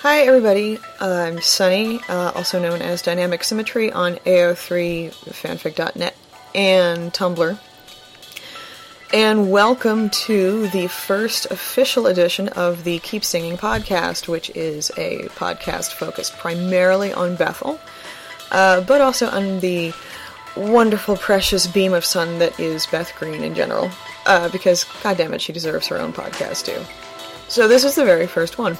Hi, everybody. Uh, I'm Sunny, uh, also known as Dynamic Symmetry on AO3fanfic.net and Tumblr. And welcome to the first official edition of the Keep Singing podcast, which is a podcast focused primarily on Bethyl, uh, but also on the wonderful, precious beam of sun that is Beth Greene in general. Uh, because, goddammit, she deserves her own podcast too. So, this is the very first one.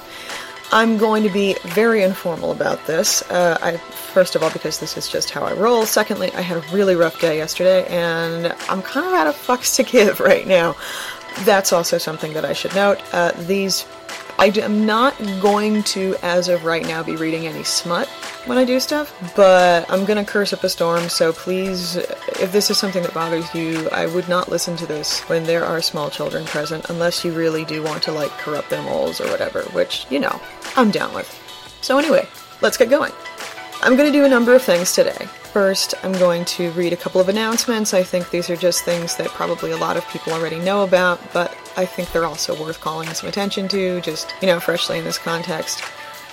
I'm going to be very informal about this. Uh, I first of all because this is just how I roll. Secondly, I had a really rough day yesterday, and I'm kind of out of fucks to give right now. That's also something that I should note. Uh, these, I am not going to, as of right now, be reading any smut when I do stuff, but I'm gonna curse up a storm. So please, if this is something that bothers you, I would not listen to this when there are small children present, unless you really do want to like corrupt their moles or whatever, which you know I'm down with. So anyway, let's get going. I'm to do a number of things today. First, I'm going to read a couple of announcements. I think these are just things that probably a lot of people already know about, but I think they're also worth calling some attention to, just, you know, freshly in this context.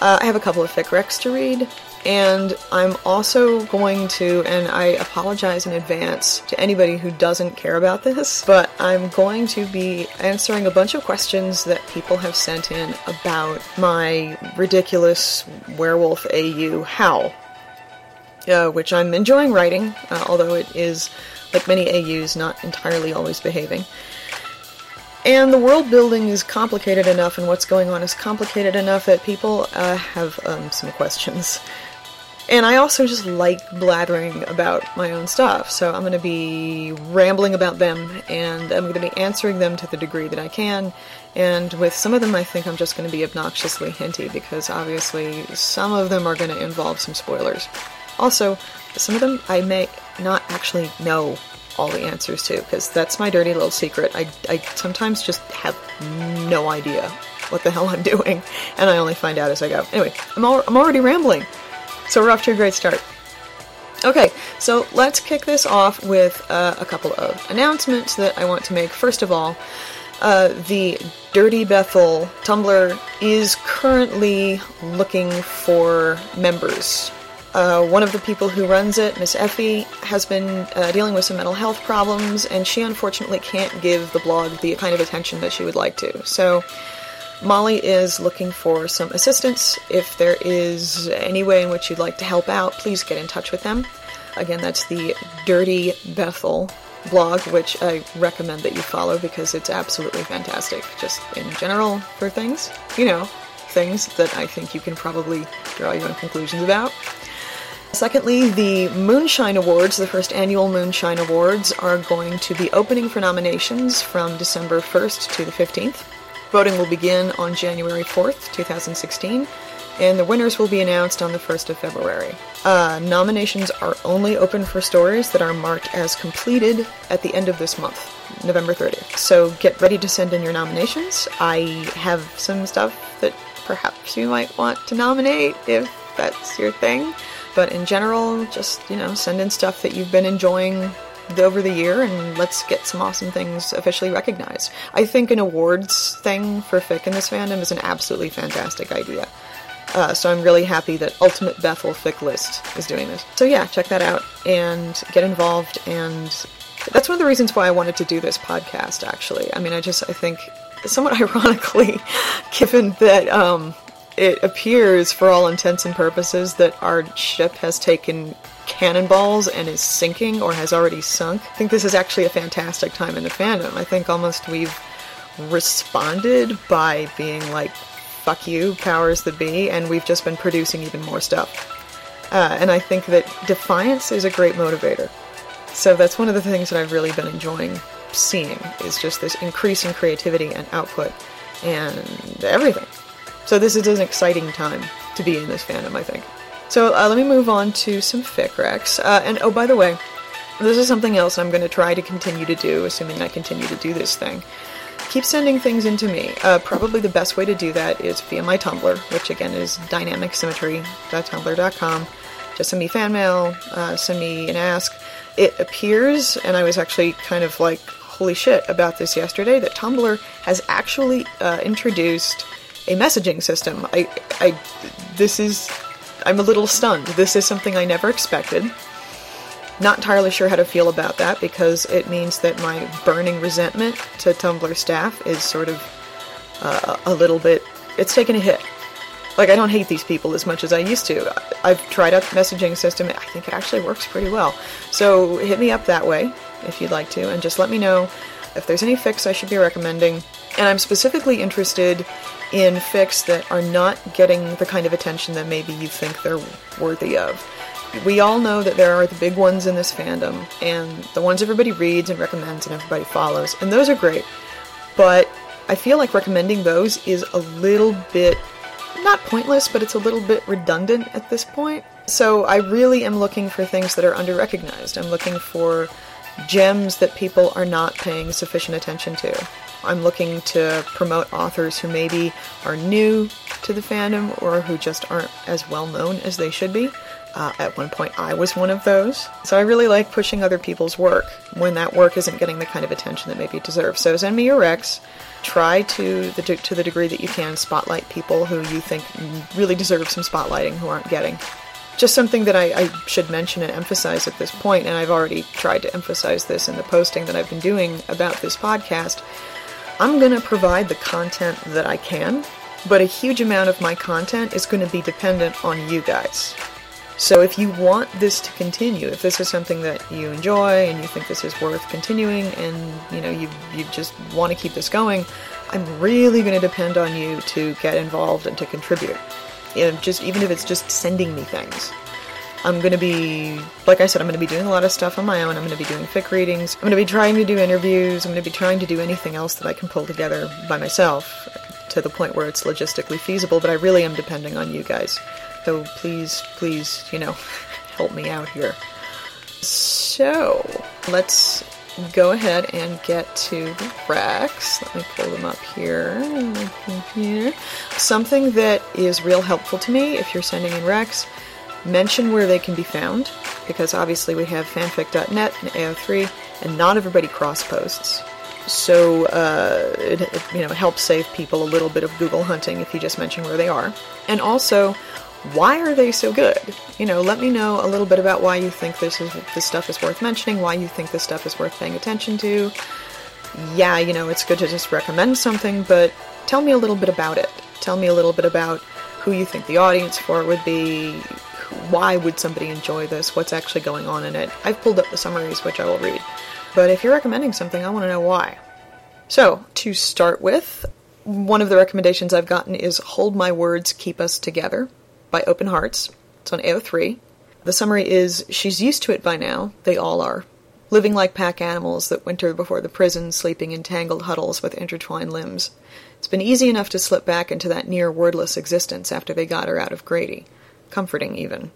Uh, I have a couple of fic recs to read, and I'm also going to, and I apologize in advance to anybody who doesn't care about this, but I'm going to be answering a bunch of questions that people have sent in about my ridiculous werewolf AU Howl, uh, which I'm enjoying writing, uh, although it is, like many AUs, not entirely always behaving. And the world building is complicated enough, and what's going on is complicated enough that people uh, have um, some questions. And I also just like blathering about my own stuff, so I'm going to be rambling about them, and I'm going to be answering them to the degree that I can. And with some of them, I think I'm just going to be obnoxiously hinty, because obviously some of them are going to involve some spoilers. Also, some of them I may not actually know all the answers to, because that's my dirty little secret. I, I sometimes just have no idea what the hell I'm doing, and I only find out as I go. Anyway, I'm, al- I'm already rambling. So we're off to a great start. Okay, so let's kick this off with uh, a couple of announcements that I want to make. First of all, uh, the Dirty Bethyl Tumblr is currently looking for members. Uh, one of the people who runs it, Miss Effie, has been uh, dealing with some mental health problems, and she unfortunately can't give the blog the kind of attention that she would like to. So Molly is looking for some assistance. If there is any way in which you'd like to help out, please get in touch with them. Again, that's the Dirty Bethyl blog, which I recommend that you follow because it's absolutely fantastic, just in general for things. You know, things that I think you can probably draw your own conclusions about. Secondly, the Moonshine Awards, the first annual Moonshine Awards, are going to be opening for nominations from December 1st to the 15th. Voting will begin on January 4th, 2016, and the winners will be announced on the 1st of February. Uh, nominations are only open for stories that are marked as completed at the end of this month, November 30th. So get ready to send in your nominations. I have some stuff that perhaps you might want to nominate if that's your thing. But in general, just, you know, send in stuff that you've been enjoying over the year and let's get some awesome things officially recognized. I think an awards thing for fic in this fandom is an absolutely fantastic idea. Uh, so I'm really happy that Ultimate Bethyl Fic List is doing this. So yeah, check that out and get involved. And that's one of the reasons why I wanted to do this podcast. Actually, I mean, I just I think somewhat ironically, given that um, it appears, for all intents and purposes, that our ship has taken cannonballs and is sinking or has already sunk. I think this is actually a fantastic time in the fandom. I think almost we've responded by being like, fuck you, powers that be, and we've just been producing even more stuff. Uh, and I think that defiance is a great motivator. So that's one of the things that I've really been enjoying seeing is just this increase in creativity and output and everything. So this is an exciting time to be in this fandom, I think. So uh, let me move on to some fic recs. Uh, and oh, by the way, this is something else I'm going to try to continue to do, assuming I continue to do this thing. Keep sending things into me. Uh, probably the best way to do that is via my Tumblr, which again is dynamicsymmetry.tumblr.com. Just send me fan mail, uh, send me an ask. It appears, and I was actually kind of like, holy shit, about this yesterday, that Tumblr has actually uh, introduced a messaging system. I, I, this is, I'm a little stunned. This is something I never expected. Not entirely sure how to feel about that because it means that my burning resentment to Tumblr staff is sort of uh, a little bit, it's taken a hit. Like, I don't hate these people as much as I used to. I've tried out the messaging system. I think it actually works pretty well. So hit me up that way if you'd like to, and just let me know if there's any fics I should be recommending. And I'm specifically interested in fics that are not getting the kind of attention that maybe you think they're worthy of. We all know that there are the big ones in this fandom, and the ones everybody reads and recommends and everybody follows, and those are great. But I feel like recommending those is a little bit not pointless, but it's a little bit redundant at this point. So I really am looking for things that are under-recognized. I'm looking for gems that people are not paying sufficient attention to. I'm looking to promote authors who maybe are new to the fandom or who just aren't as well known as they should be. Uh, at one point, I was one of those. So I really like pushing other people's work when that work isn't getting the kind of attention that maybe it deserves. So send me your recs try to the to the degree that you can spotlight people who you think really deserve some spotlighting who aren't getting. Just something that I, I, should mention and emphasize at this point, and I've already tried to emphasize this in the posting that I've been doing about this podcast. I'm going to provide the content that I can, but a huge amount of my content is going to be dependent on you guys. So if you want this to continue, if this is something that you enjoy and you think this is worth continuing and you know you you just want to keep this going, I'm really going to depend on you to get involved and to contribute. You know, just even if it's just sending me things. I'm going to be, like I said, I'm going to be doing a lot of stuff on my own. I'm going to be doing fic readings. I'm going to be trying to do interviews. I'm going to be trying to do anything else that I can pull together by myself to the point where it's logistically feasible, but I really am depending on you guys. So please, please, you know, help me out here. So let's go ahead and get to the recs. Let me pull them up here. here. Something that is real helpful to me if you're sending in recs, mention where they can be found, because obviously we have fanfic.net and AO3, and not everybody cross posts. So uh, it, it, you know helps save people a little bit of Google hunting if you just mention where they are. And also, why are they so good? You know, let me know a little bit about why you think this is this stuff is worth mentioning, why you think this stuff is worth paying attention to. Yeah, you know, it's good to just recommend something, but tell me a little bit about it. Tell me a little bit about who you think the audience for it would be, why would somebody enjoy this, what's actually going on in it. I've pulled up the summaries, which I will read. But if you're recommending something, I want to know why. So, to start with, one of the recommendations I've gotten is Hold My Words, Keep Us Together by Open Hearts. It's on AO3. The summary is She's used to it by now. They all are. Living like pack animals that winter before the prison, sleeping in tangled huddles with intertwined limbs. It's been easy enough to slip back into that near wordless existence after they got her out of Grady. Comforting, even.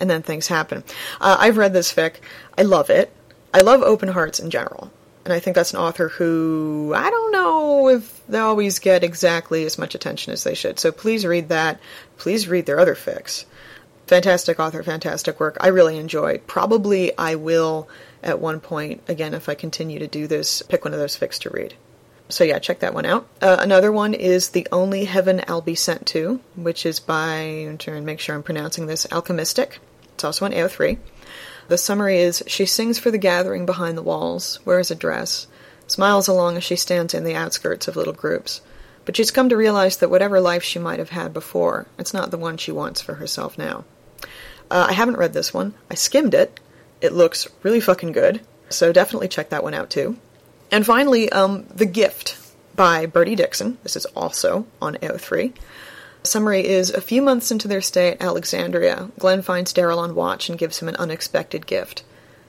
And then things happen. Uh, I've read this fic. I love it. I love Open Hearts in general. And I think that's an author who I don't know if they always get exactly as much attention as they should. So please read that. Please read their other fics. Fantastic author, fantastic work. I really enjoy. Probably I will at one point, again, if I continue to do this, pick one of those fics to read. So yeah, check that one out. Uh, another one is The Only Heaven I'll Be Sent To, which is by, to make sure I'm pronouncing this, Alchemistic. It's also on AO3. The summary is She sings for the gathering behind the walls, wears a dress, smiles along as she stands in the outskirts of little groups. But she's come to realize that whatever life she might have had before, it's not the one she wants for herself now. Uh, I haven't read this one. I skimmed it. It looks really fucking good. So definitely check that one out too. And finally, um, The Gift by Bertie Dixon. This is also on AO3. Summary is A few months into their stay at Alexandria, Glenn finds Daryl on watch and gives him an unexpected gift.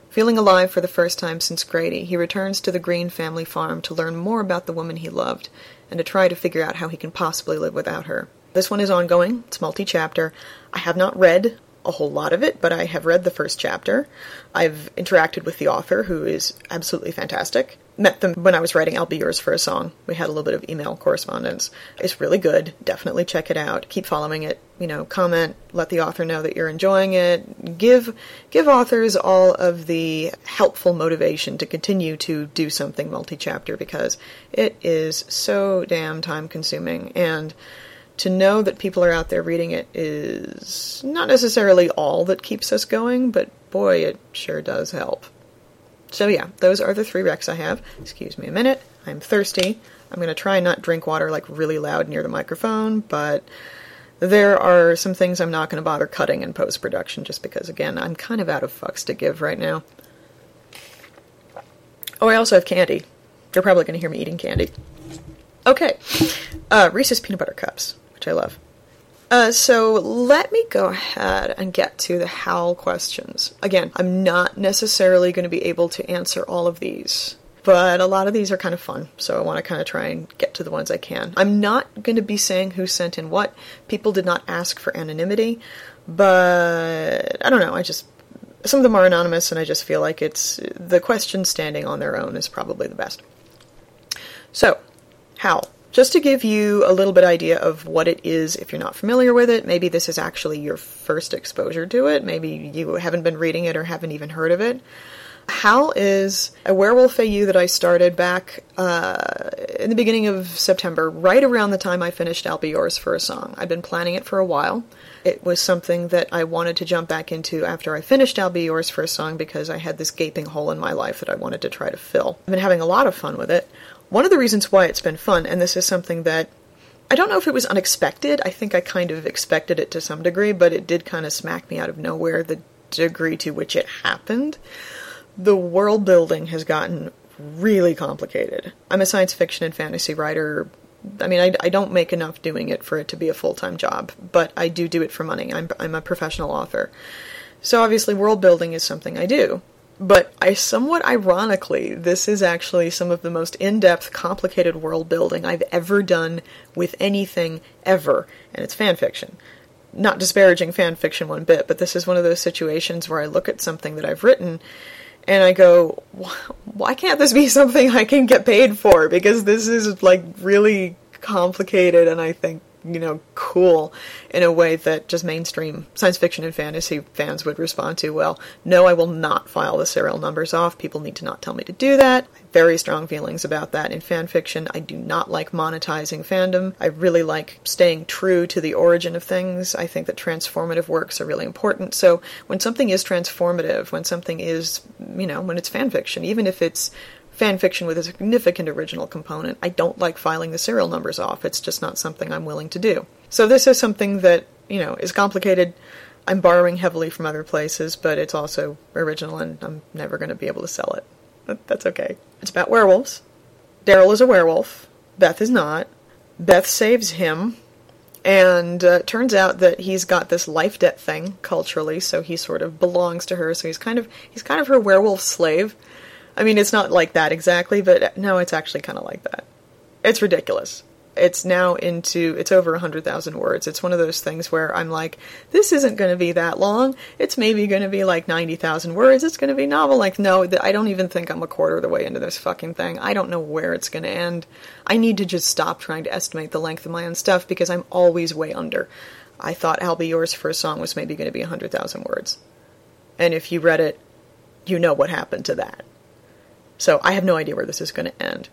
Feeling alive for the first time since Grady, he returns to the Greene family farm to learn more about the woman he loved and to try to figure out how he can possibly live without her. This one is ongoing, it's multi chapter. I have not read a whole lot of it, but I have read the first chapter. I've interacted with the author, who is absolutely fantastic. Met them when I was writing I'll Be Yours for a Song. We had a little bit of email correspondence. It's really good. Definitely check it out. Keep following it. You know, comment, let the author know that you're enjoying it. Give give authors all of the helpful motivation to continue to do something multi-chapter because it is so damn time consuming and to know that people are out there reading it is not necessarily all that keeps us going, but boy, it sure does help. So yeah, those are the three recs I have. Excuse me a minute. I'm thirsty. I'm going to try not drink water like really loud near the microphone, but there are some things I'm not going to bother cutting in post production just because, again, I'm kind of out of fucks to give right now. Oh, I also have candy. You're probably going to hear me eating candy. Okay. Uh, Reese's Peanut Butter Cups, which I love. Uh, so let me go ahead and get to the Howl questions. Again, I'm not necessarily going to be able to answer all of these, but a lot of these are kind of fun, so I want to kind of try and get to the ones I can. I'm not going to be saying who sent in what. People did not ask for anonymity, but I don't know. I just some of them are anonymous, and I just feel like it's the question standing on their own is probably the best. So, Howl just to give you a little bit idea of what it is if you're not familiar with it maybe this is actually your first exposure to it. Maybe you haven't been reading it or haven't even heard of it. Howl is a werewolf au that i started back uh, in the beginning of september right around the time i finished i'll be yours for a song. I've been planning it for a while. It was something that i wanted to jump back into after i finished i'll be yours for a song because i had this gaping hole in my life that i wanted to try to fill. I've been having a lot of fun with it one of the reasons why it's been fun, and this is something that I don't know if it was unexpected. I think I kind of expected it to some degree, but it did kind of smack me out of nowhere the degree to which it happened. The world building has gotten really complicated. I'm a science fiction and fantasy writer. I mean, I, I don't make enough doing it for it to be a full time job, but I do do it for money. I'm, I'm a professional author. So obviously, world building is something I do. But I somewhat ironically, this is actually some of the most in depth, complicated world building I've ever done with anything ever, and it's fan fiction. Not disparaging fan fiction one bit, but this is one of those situations where I look at something that I've written and I go, why can't this be something I can get paid for? Because this is like really complicated and I think you know, cool in a way that just mainstream science fiction and fantasy fans would respond to. Well, no, I will not file the serial numbers off. People need to not tell me to do that. Very strong feelings about that in fan fiction. I do not like monetizing fandom. I really like staying true to the origin of things. I think that transformative works are really important. So when something is transformative, when something is, you know, when it's fan fiction, even if it's fan fiction with a significant original component. I don't like filing the serial numbers off. It's just not something I'm willing to do. So this is something that, you know, is complicated. I'm borrowing heavily from other places, but it's also original and I'm never going to be able to sell it. But that's okay. It's about werewolves. Daryl is a werewolf. Beth is not. Beth saves him and uh, turns out that he's got this life debt thing culturally so he sort of belongs to her so he's kind of he's kind of her werewolf slave I mean, it's not like that exactly, but no, it's actually kind of like that. It's ridiculous. It's now into, it's over 100,000 words. It's one of those things where I'm like, this isn't going to be that long. It's maybe going to be like 90,000 words. It's going to be novel. Like, no, I don't even think I'm a quarter of the way into this fucking thing. I don't know where it's going to end. I need to just stop trying to estimate the length of my own stuff because I'm always way under. I thought I'll Be Yours for a song was maybe going to be 100,000 words. And if you read it, you know what happened to that. So I have no idea where this is going to end.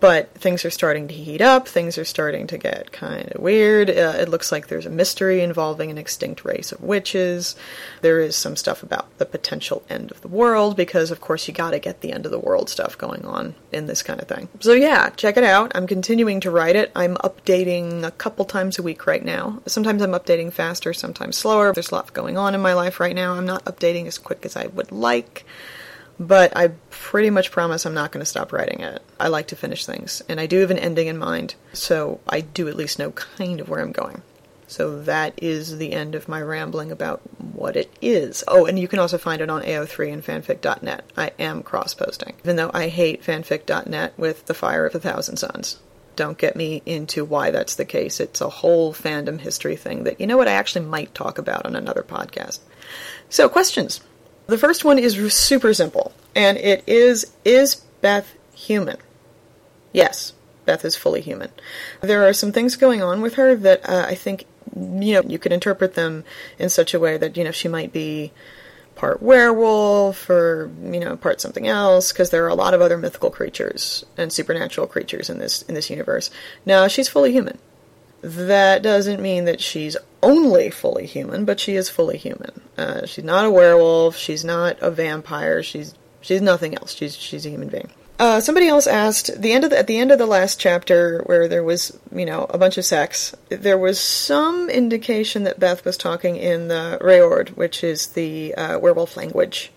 But things are starting to heat up, things are starting to get kind of weird. Uh, it looks like there's a mystery involving an extinct race of witches. There is some stuff about the potential end of the world, because of course you gotta get the end of the world stuff going on in this kind of thing. So yeah, check it out. I'm continuing to write it. I'm updating a couple times a week right now. Sometimes I'm updating faster, sometimes slower. There's a lot going on in my life right now. I'm not updating as quick as I would like but I pretty much promise I'm not going to stop writing it. I like to finish things, and I do have an ending in mind, so I do at least know kind of where I'm going. So that is the end of my rambling about what it is. Oh, and you can also find it on AO3 and fanfic.net. I am cross posting, even though I hate fanfic.net with the fire of a thousand suns. Don't get me into why that's the case. It's a whole fandom history thing that, you know what, I actually might talk about on another podcast. So, questions. The first one is super simple, and it is Is Beth human. Yes, Beth is fully human. There are some things going on with her that uh, I think, you know, you could interpret them in such a way that, you know, she might be part werewolf or you know part something else because there are a lot of other mythical creatures and supernatural creatures in this in this universe. Now she's fully human. That doesn't mean that she's only fully human, but she is fully human. Uh, she's not a werewolf. She's not a vampire. She's she's nothing else. She's she's a human being. Uh, somebody else asked the end of the, at the end of the last chapter where there was you know a bunch of sex. There was some indication that Beth was talking in the Rhaord, which is the uh, werewolf language.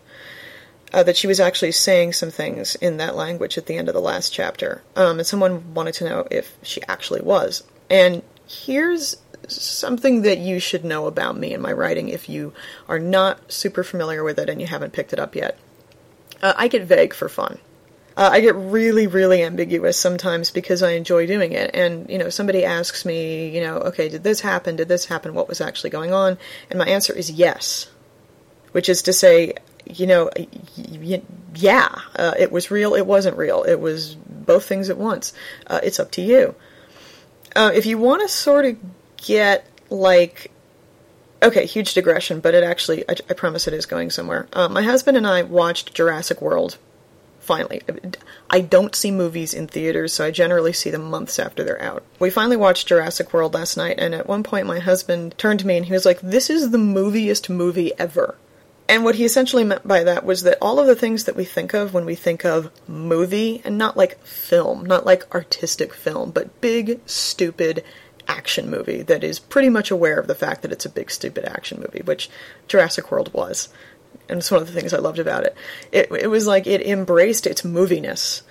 Uh, that she was actually saying some things in that language at the end of the last chapter, um, and someone wanted to know if she actually was. And here's something that you should know about me and my writing if you are not super familiar with it and you haven't picked it up yet. Uh, I get vague for fun. Uh, I get really, really ambiguous sometimes because I enjoy doing it. And, you know, somebody asks me, you know, okay, did this happen? Did this happen? What was actually going on? And my answer is yes. Which is to say, you know, yeah, uh, it was real, it wasn't real. It was both things at once. Uh, it's up to you. Uh, if you want to sort of get, like, okay, huge digression, but it actually, I, I promise it is going somewhere. Uh, my husband and I watched Jurassic World finally. I don't see movies in theaters, so I generally see them months after they're out. We finally watched Jurassic World last night, and at one point my husband turned to me and he was like, This is the moviest movie ever. And what he essentially meant by that was that all of the things that we think of when we think of movie, and not like film, not like artistic film, but big, stupid action movie that is pretty much aware of the fact that it's a big, stupid action movie, which Jurassic World was and it's one of the things I loved about it. It it was like it embraced its moviness.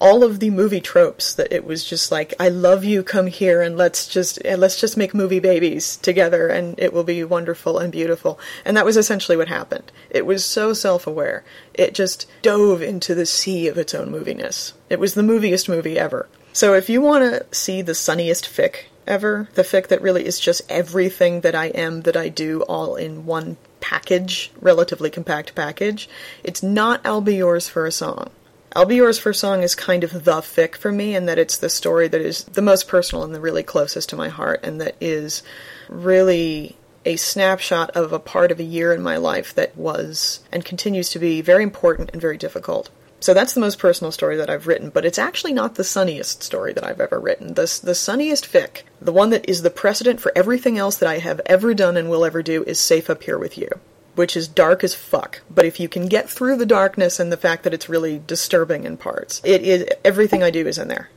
All of the movie tropes that it was just like, I love you, come here and let's just let's just make movie babies together and it will be wonderful and beautiful. And that was essentially what happened. It was so self-aware. It just dove into the sea of its own moviness. It was the moviest movie ever. So if you want to see the sunniest fic ever, the fic that really is just everything that I am that I do all in one package, relatively compact package. It's not I'll Be Yours for a Song. I'll Be Yours for Song is kind of the fic for me, and that it's the story that is the most personal and the really closest to my heart, and that is really a snapshot of a part of a year in my life that was and continues to be very important and very difficult. So that's the most personal story that I've written, but it's actually not the sunniest story that I've ever written. The, the sunniest fic, the one that is the precedent for everything else that I have ever done and will ever do, is Safe Up Here With You, which is dark as fuck. But if you can get through the darkness and the fact that it's really disturbing in parts, it is everything I do is in there.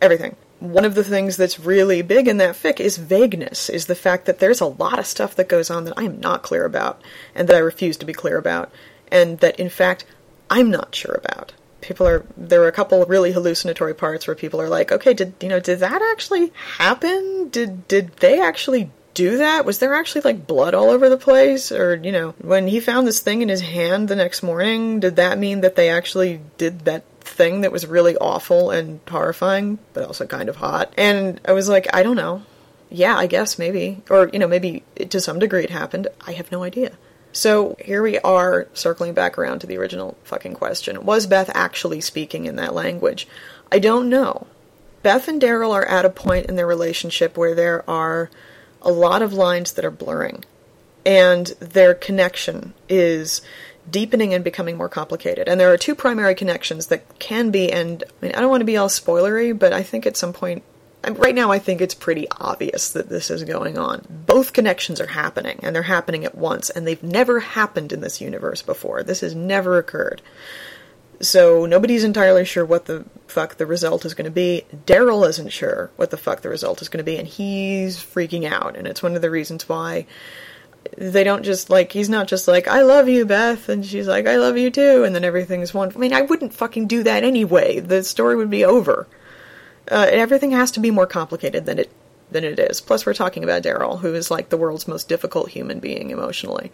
Everything. One of the things that's really big in that fic is vagueness, is the fact that there's a lot of stuff that goes on that I am not clear about, and that I refuse to be clear about, and that in fact I'm not sure about. People are there are a couple really hallucinatory parts where people are like, okay, did you know did that actually happen? Did did they actually do that? Was there actually like blood all over the place? Or, you know, when he found this thing in his hand the next morning, did that mean that they actually did that thing that was really awful and horrifying, but also kind of hot? And I was like, I don't know. Yeah, I guess maybe. Or, you know, maybe to some degree it happened. I have no idea. So here we are circling back around to the original fucking question. Was Beth actually speaking in that language? I don't know. Beth and Daryl are at a point in their relationship where there are a lot of lines that are blurring. And their connection is deepening and becoming more complicated. And there are two primary connections that can be, and I mean, I don't want to be all spoilery, but I think at some point right now I think it's pretty obvious that this is going on. Both connections are happening, and they're happening at once, and they've never happened in this universe before. This has never occurred. So nobody's entirely sure what the fuck the result is going to be. Daryl isn't sure what the fuck the result is going to be, and he's freaking out. And it's one of the reasons why they don't just like he's not just like I love you, Beth, and she's like I love you too, and then everything's wonderful. I mean, I wouldn't fucking do that anyway. The story would be over. Uh, everything has to be more complicated than it than it is. Plus, we're talking about Daryl, who is like the world's most difficult human being emotionally.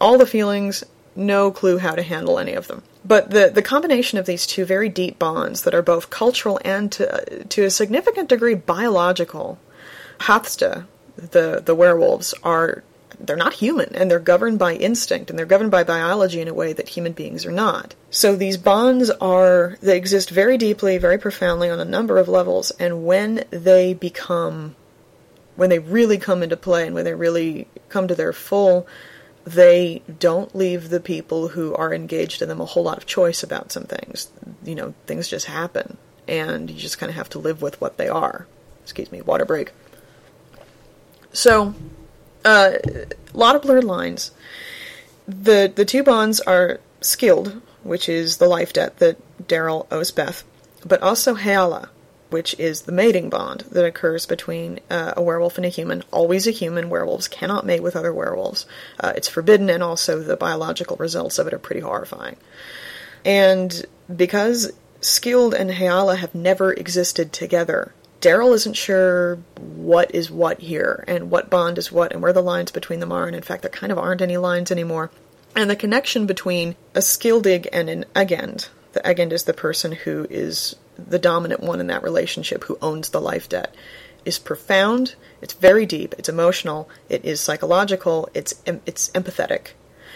All the feelings, no clue how to handle any of them. But the the combination of these two very deep bonds that are both cultural and to to a significant degree biological. Hafsta, the the werewolves are they're not human and they're governed by instinct and they're governed by biology in a way that human beings are not. So these bonds are they exist very deeply, very profoundly on a number of levels and when they become when they really come into play and when they really come to their full they don't leave the people who are engaged in them a whole lot of choice about some things. You know, things just happen and you just kind of have to live with what they are. Excuse me, water break. So, uh, a lot of blurred lines. The the two bonds are skilled, which is the life debt that Daryl owes Beth, but also Heala, which is the mating bond that occurs between uh, a werewolf and a human. Always a human. Werewolves cannot mate with other werewolves. Uh, it's forbidden, and also the biological results of it are pretty horrifying. And because Skilled and Heala have never existed together, Daryl isn't sure what is what here and what bond is what and where the lines between them are. And in fact, there kind of aren't any lines anymore. And the connection between a Skildig and an Egend, the Egend is the person who is the dominant one in that relationship, who owns the life debt, is profound. It's very deep. It's emotional. It is psychological. It's it's empathetic.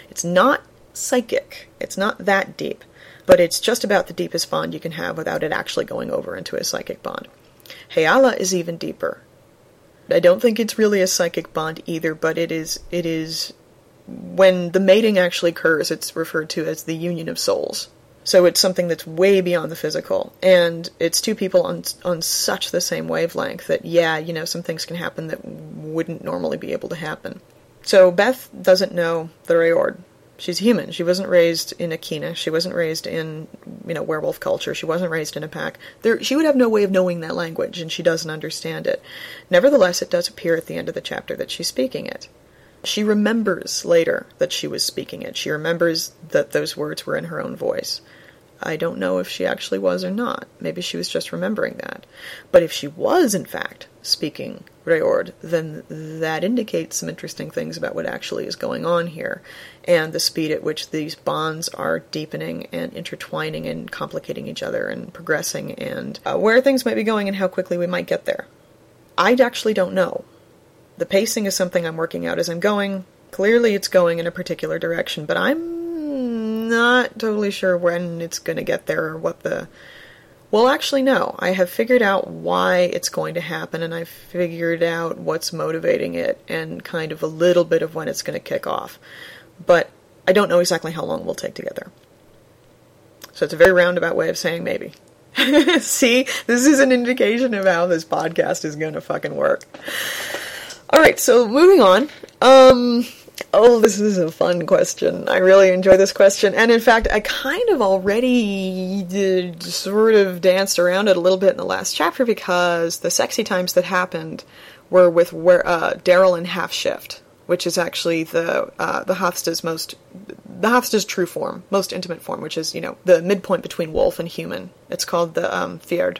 It's not psychic. It's not that deep, but it's just about the deepest bond you can have without it actually going over into a psychic bond. Heala is even deeper. I don't think it's really a psychic bond either, but it is it is when the mating actually occurs, it's referred to as the union of souls. So it's something that's way beyond the physical, and it's two people on on such the same wavelength that yeah, you know, some things can happen that wouldn't normally be able to happen. So Beth doesn't know the Rayord she's human. She wasn't raised in a kina. She wasn't raised in, you know, werewolf culture. She wasn't raised in a pack. There, she would have no way of knowing that language, and she doesn't understand it. Nevertheless, it does appear at the end of the chapter that she's speaking it. She remembers later that she was speaking it. She remembers that those words were in her own voice. I don't know if she actually was or not. Maybe she was just remembering that. But if she was, in fact, speaking Rayord, then that indicates some interesting things about what actually is going on here, and the speed at which these bonds are deepening and intertwining and complicating each other and progressing, and uh, where things might be going and how quickly we might get there. I actually don't know. The pacing is something I'm working out as I'm going. Clearly, it's going in a particular direction, but I'm not totally sure when it's going to get there or what the. Well, actually, no. I have figured out why it's going to happen, and I've figured out what's motivating it and kind of a little bit of when it's going to kick off. But I don't know exactly how long we'll take to get there. So it's a very roundabout way of saying maybe. See, this is an indication of how this podcast is going to fucking work. All right, so moving on. Um, Oh, this is a fun question. I really enjoy this question. And in fact, I kind of already did, sort of danced around it a little bit in the last chapter because the sexy times that happened were with where uh, Daryl in Half Shift, which is actually the uh, the Hafsta's most the Hafsta's true form, most intimate form, which is you know the midpoint between wolf and human. It's called the um, Fjerd.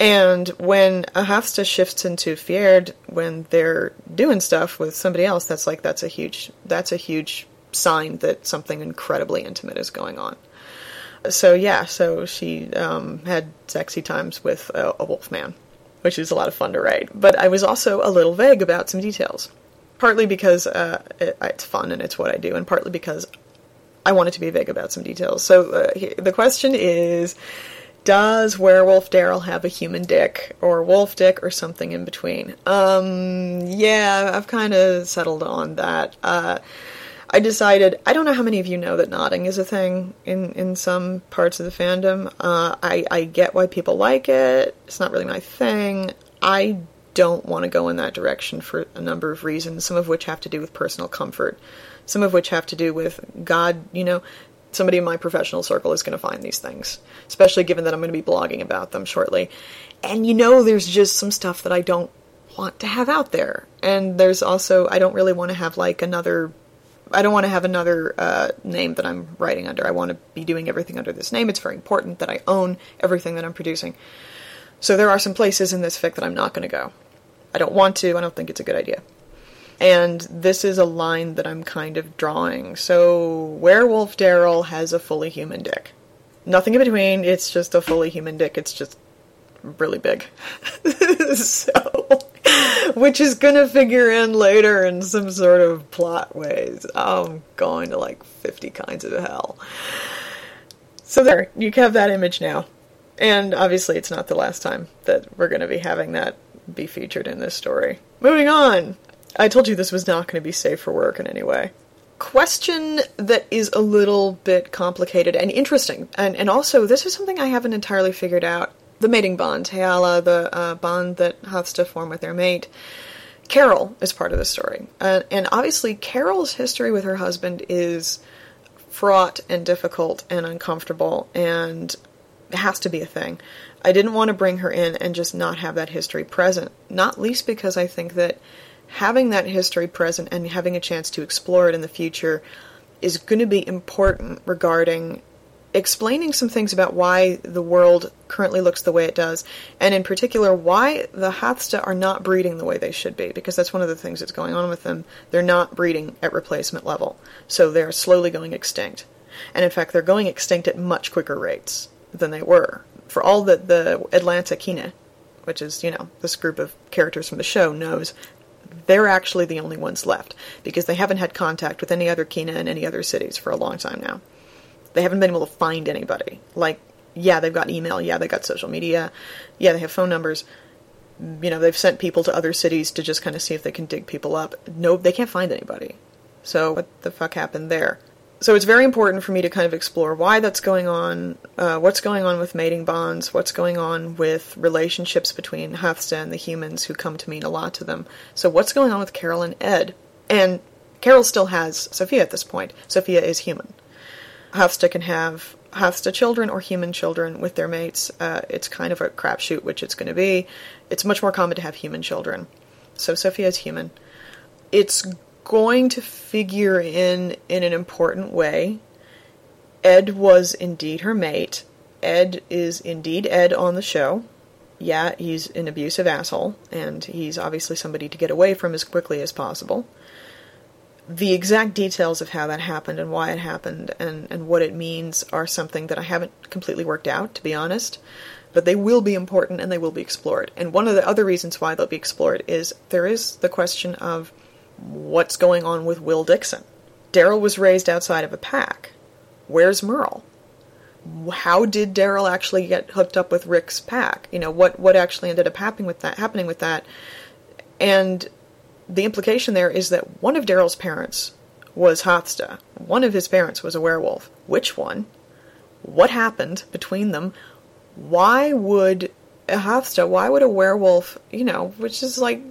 And when a Hafsta shifts into Fjerd when they're doing stuff with somebody else, that's like that's a huge that's a huge sign that something incredibly intimate is going on. So yeah, so she um, had sexy times with a, a wolf man, which is a lot of fun to write. But I was also a little vague about some details, partly because uh, it, it's fun and it's what I do, and partly because I wanted to be vague about some details. So uh, the question is does werewolf Daryl have a human dick or wolf dick or something in between? Um, yeah, I've kind of settled on that. Uh, I decided. I don't know how many of you know that knotting is a thing in in some parts of the fandom. Uh, I I get why people like it. It's not really my thing. I don't want to go in that direction for a number of reasons. Some of which have to do with personal comfort. Some of which have to do with God. You know, somebody in my professional circle is going to find these things, especially given that I'm going to be blogging about them shortly. And you know, there's just some stuff that I don't want to have out there. And there's also, I don't really want to have like another, I don't want to have another uh, name that I'm writing under. I want to be doing everything under this name. It's very important that I own everything that I'm producing. So there are some places in this fic that I'm not going to go. I don't want to, I don't think it's a good idea. And this is a line that I'm kind of drawing. So, Werewolf Daryl has a fully human dick. Nothing in between, it's just a fully human dick. It's just really big. so, which is gonna figure in later in some sort of plot ways. I'm going to like 50 kinds of hell. So there, you have that image now. And obviously, it's not the last time that we're to be having that be featured in this story. Moving on. I told you this was not going to be safe for work in any way. Question that is a little bit complicated and interesting. And, and also, this is something I haven't entirely figured out. The mating bond, Heala, the uh, bond that has to form with their mate. Carol is part of the story. Uh, and obviously, Carol's history with her husband is fraught and difficult and uncomfortable and has to be a thing. I didn't want to bring her in and just not have that history present, not least because I think that having that history present and having a chance to explore it in the future is going to be important regarding explaining some things about why the world currently looks the way it does, and in particular, why the Hafsta are not breeding the way they should be, because that's one of the things that's going on with them. They're not breeding at replacement level, so they're slowly going extinct. And in fact, they're going extinct at much quicker rates than they were. For all that the Atlanta Kine, which is, you know, this group of characters from the show, knows, they're actually the only ones left, because they haven't had contact with any other Kine in any other cities for a long time now. They haven't been able to find anybody. Like, yeah, they've got email, yeah, they've got social media, yeah, they have phone numbers. You know, they've sent people to other cities to just kind of see if they can dig people up. No, they can't find anybody. So, what the fuck happened there? So, it's very important for me to kind of explore why that's going on, uh, what's going on with mating bonds, what's going on with relationships between Hafsta and the humans who come to mean a lot to them. So, what's going on with Carol and Ed? And Carol still has Sophia at this point. Sophia is human. Hafsta can have Hafsta children or human children with their mates. Uh, it's kind of a crapshoot, which it's going to be. It's much more common to have human children. So Sophia is human. It's going to figure in in an important way. Ed was indeed her mate. Ed is indeed Ed on the show. Yeah, he's an abusive asshole, and he's obviously somebody to get away from as quickly as possible the exact details of how that happened and why it happened and, and what it means are something that I haven't completely worked out, to be honest. But they will be important and they will be explored. And one of the other reasons why they'll be explored is there is the question of what's going on with Will Dixon. Daryl was raised outside of a pack. Where's Merle? How did Daryl actually get hooked up with Rick's pack? You know, what what actually ended up happening with that happening with that? And the implication there is that one of Daryl's parents was Hafsta. One of his parents was a werewolf. Which one? What happened between them? Why would a Hafsta, why would a werewolf, you know, which is like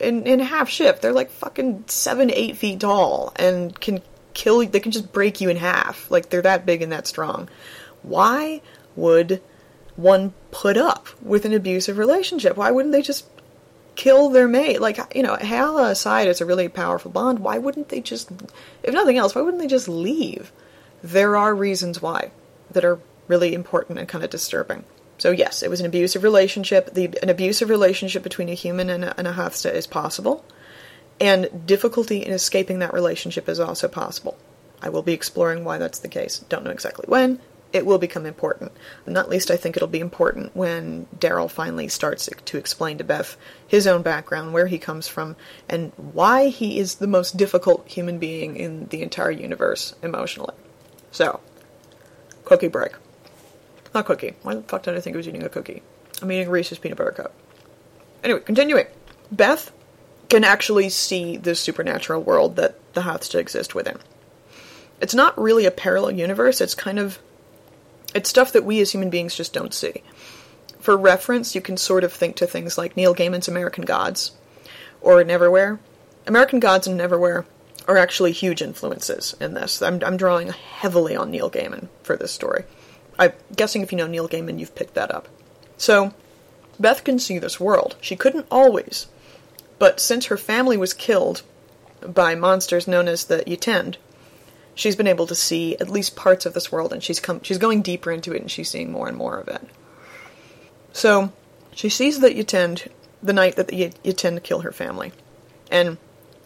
in, in half shift, they're like fucking seven, eight feet tall and can kill you. they can just break you in half. Like they're that big and that strong. Why would one put up with an abusive relationship? Why wouldn't they just kill their mate. Like, you know, Heala aside, it's a really powerful bond. Why wouldn't they just, if nothing else, why wouldn't they just leave? There are reasons why that are really important and kind of disturbing. So yes, it was an abusive relationship. The, an abusive relationship between a human and a, and a is possible, and difficulty in escaping that relationship is also possible. I will be exploring why that's the case. Don't know exactly when, it will become important. Not least, I think it'll be important when Daryl finally starts to explain to Beth his own background, where he comes from, and why he is the most difficult human being in the entire universe emotionally. So, cookie break. Not cookie. Why the fuck did I think I was eating a cookie? I'm eating Reese's peanut butter cup. Anyway, continuing. Beth can actually see the supernatural world that the Hafsta exist within. It's not really a parallel universe, it's kind of it's stuff that we as human beings just don't see. For reference, you can sort of think to things like Neil Gaiman's American Gods or Neverwhere. American Gods and Neverwhere are actually huge influences in this. I'm, I'm drawing heavily on Neil Gaiman for this story. I'm guessing if you know Neil Gaiman, you've picked that up. So, Beth can see this world. She couldn't always, but since her family was killed by monsters known as the Ytend, she's been able to see at least parts of this world and she's come she's going deeper into it and she's seeing more and more of it. So she sees that Ytend the night that the Ytend kill her family. And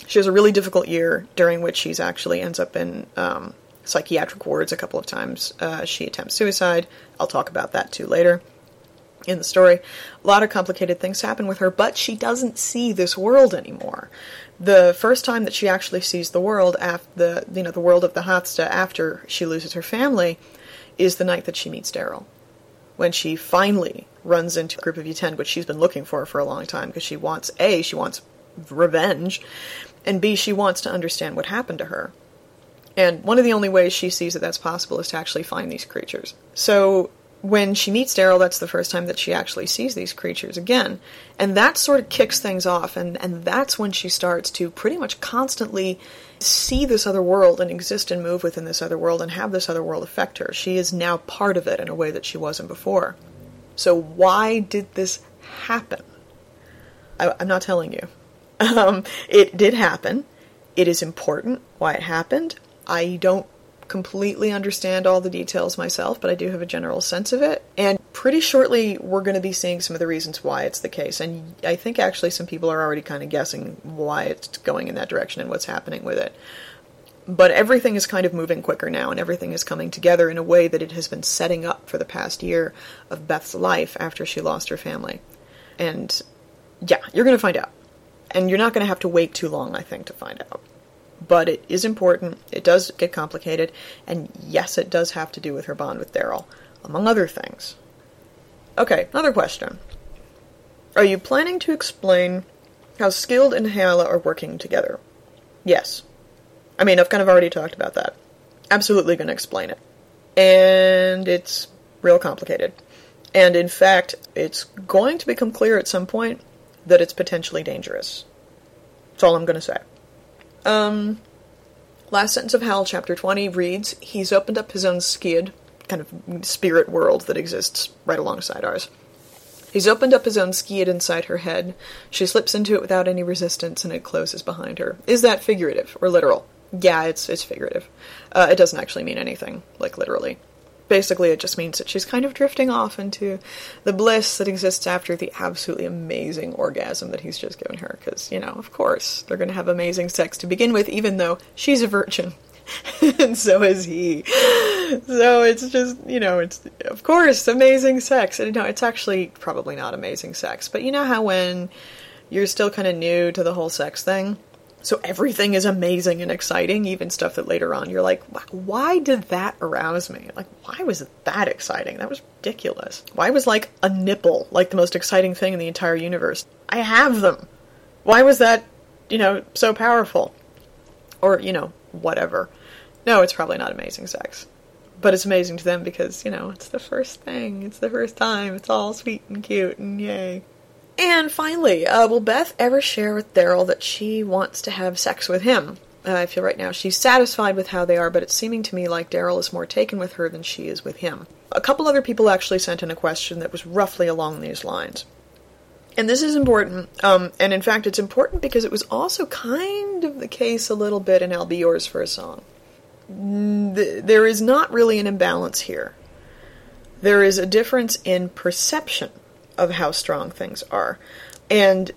she has a really difficult year during which she's actually ends up in um, psychiatric wards a couple of times. Uh, she attempts suicide. I'll talk about that too later. in the story. A lot of complicated things happen with her, but she doesn't see this world anymore. The first time that she actually sees the world after the you know the world of the Hafsta after she loses her family is the night that she meets Daryl. When she finally runs into a group of Y'Ten, which she's been looking for for a long time because she wants A, she wants revenge, and B, she wants to understand what happened to her. And one of the only ways she sees that that's possible is to actually find these creatures. So when she meets Daryl, that's the first time that she actually sees these creatures again. And that sort of kicks things off, and, and that's when she starts to pretty much constantly see this other world and exist and move within this other world and have this other world affect her. She is now part of it in a way that she wasn't before. So, why did this happen? I, am not telling you. Um, it did happen. It is important why it happened. I don't completely understand all the details myself, but I do have a general sense of it. And pretty shortly, we're going to be seeing some of the reasons why it's the case. And I think actually some people are already kind of guessing why it's going in that direction and what's happening with it. But everything is kind of moving quicker now, and everything is coming together in a way that it has been setting up for the past year of Beth's life after she lost her family. And yeah, you're going to find out. And you're not going to have to wait too long, I think, to find out but it is important. It does get complicated, and yes, it does have to do with her bond with Daryl, among other things. Okay, another question. Are you planning to explain how Skilled and Hyala are working together? Yes. I mean, I've kind of already talked about that. Absolutely going to explain it. And it's real complicated. And in fact, it's going to become clear at some point that it's potentially dangerous. That's all I'm going to say. Um, last sentence of Howl, chapter 20, reads He's opened up his own skid, kind of spirit world that exists right alongside ours. He's opened up his own skid inside her head. She slips into it without any resistance, and it closes behind her. Is that figurative or literal? Yeah, it's it's figurative. Uh, it doesn't actually mean anything like literally basically it just means that she's kind of drifting off into the bliss that exists after the absolutely amazing orgasm that he's just given her. Because you know of course they're going to have amazing sex to begin with even though she's a virgin. And so is he. So it's just you know it's of course amazing sex. And you know it's actually probably not amazing sex. But you know how when you're still kind of new to the whole sex thing so everything is amazing and exciting, even stuff that later on you're like, why did that arouse me? Like, why was that exciting? That was ridiculous. Why was like a nipple like the most exciting thing in the entire universe? I have them. Why was that, you know, so powerful? Or, you know, whatever. No, it's probably not amazing sex. But it's amazing to them because, you know, it's the first thing. It's the first time. It's all sweet and cute and yay. And finally, uh, will Beth ever share with Daryl that she wants to have sex with him? Uh, I feel right now she's satisfied with how they are, but it's seeming to me like Daryl is more taken with her than she is with him. A couple other people actually sent in a question that was roughly along these lines. And this is important, um, and in fact, it's important because it was also kind of the case a little bit in I'll Be Yours for a Song. There is not really an imbalance here. There is a difference in perception of how strong things are. And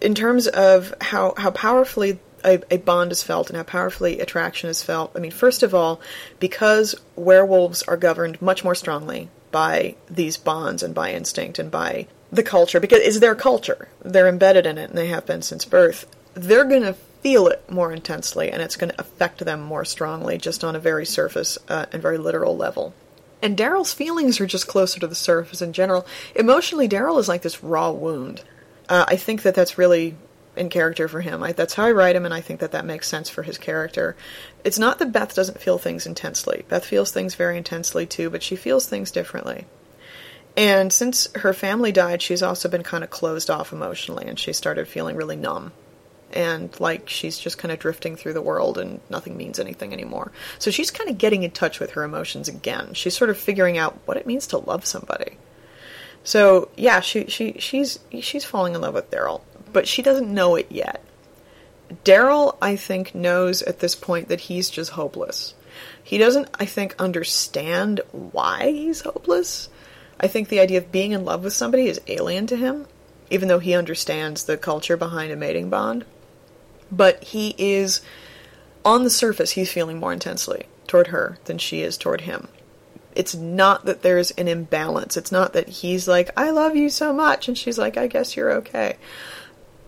in terms of how, how powerfully a, a, bond is felt and how powerfully attraction is felt, I mean, first of all, because werewolves are governed much more strongly by these bonds and by instinct and by the culture, because it's their culture. They're embedded in it and they have been since birth. They're going to feel it more intensely and it's going to affect them more strongly just on a very surface uh, and very literal level. And Daryl's feelings are just closer to the surface in general. Emotionally, Daryl is like this raw wound. Uh, I think that that's really in character for him. I, that's how I write him, and I think that that makes sense for his character. It's not that Beth doesn't feel things intensely. Beth feels things very intensely too, but she feels things differently. And since her family died, she's also been kind of closed off emotionally, and she started feeling really numb and like she's just kind of drifting through the world and nothing means anything anymore. So she's kind of getting in touch with her emotions again. She's sort of figuring out what it means to love somebody. So yeah, she she she's she's falling in love with Daryl, but she doesn't know it yet. Daryl, I think, knows at this point that he's just hopeless. He doesn't, I think, understand why he's hopeless. I think the idea of being in love with somebody is alien to him, even though he understands the culture behind a mating bond but he is on the surface he's feeling more intensely toward her than she is toward him It's not that there's an imbalance. It's not that he's like, I love you so much, and she's like, I guess you're okay.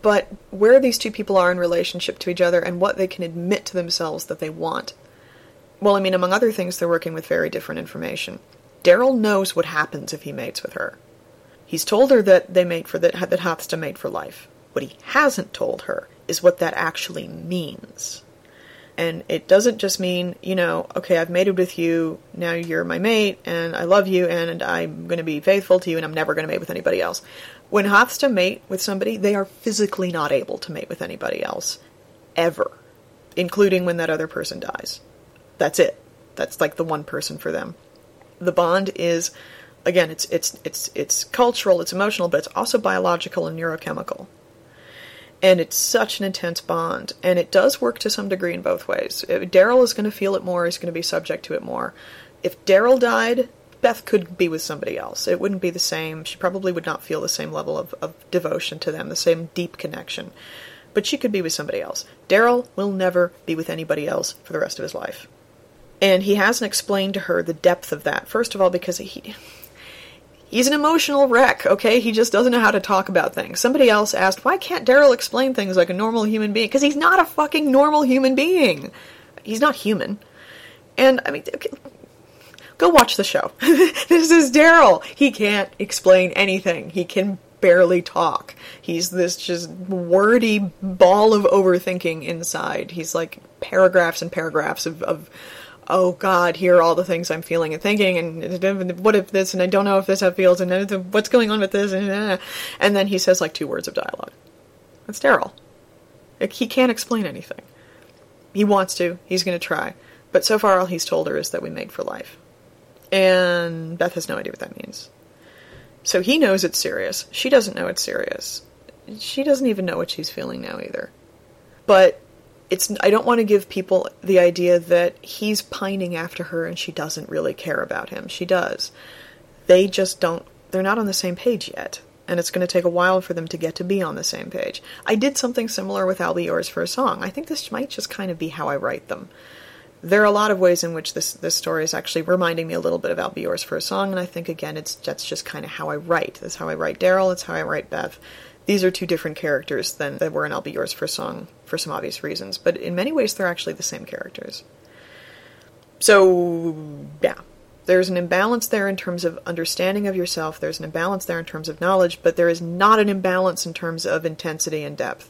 But where these two people are in relationship to each other and what they can admit to themselves that they want. Well, I mean, among other things, they're working with very different information. Daryl knows what happens if he mates with her. He's told her that they mate for that that has to mate for life. What he hasn't told her is what that actually means. And it doesn't just mean, you know, okay, I've mated with you, now you're my mate, and I love you, and I'm going to be faithful to you, and I'm never going to mate with anybody else. When Hafsta mate with somebody, they are physically not able to mate with anybody else. Ever. Including when that other person dies. That's it. That's like the one person for them. The bond is again, it's it's it's it's cultural, it's emotional, but it's also biological and neurochemical and it's such an intense bond. And it does work to some degree in both ways. Daryl is going to feel it more he's going to be subject to it more. If daryl died beth could be with somebody else. It wouldn't be the same. She probably would not feel the same level of, of devotion to them the same deep connection. But she could be with somebody else. Daryl will never be with anybody else for the rest of his life. And he hasn't explained to her the depth of that first of all because he He's an emotional wreck, okay? He just doesn't know how to talk about things. Somebody else asked, why can't Daryl explain things like a normal human being? Because he's not a fucking normal human being. He's not human. And, I mean, okay, go watch the show. this is Daryl. He can't explain anything. He can barely talk. He's this just wordy ball of overthinking inside. He's like paragraphs and paragraphs of, of oh God, here are all the things I'm feeling and thinking, and what if this, and I don't know if this feels, and what's going on with this, and, and then he says like two words of dialogue. That's Daryl. Like, he can't explain anything. He wants to, he's going to try, but so far all he's told her is that we mate for life. And Beth has no idea what that means. So he knows it's serious. She doesn't know it's serious. She doesn't even know what she's feeling now either. But it's I don't want to give people the idea that he's pining after her and she doesn't really care about him. She does. They just don't they're not on the same page yet. And it's going to take a while for them to get to be on the same page. I did something similar with I'll Be Yours for a Song. I think this might just kind of be how I write them. There are a lot of ways in which this this story is actually reminding me a little bit of I'll Be Yours for a Song, and I think again it's that's just kind of how I write. That's how I write Daryl, it's how I write Beth these are two different characters than that were in I'll Be Yours for Song for some obvious reasons, but in many ways they're actually the same characters. So, yeah. There's an imbalance there in terms of understanding of yourself, there's an imbalance there in terms of knowledge, but there is not an imbalance in terms of intensity and depth.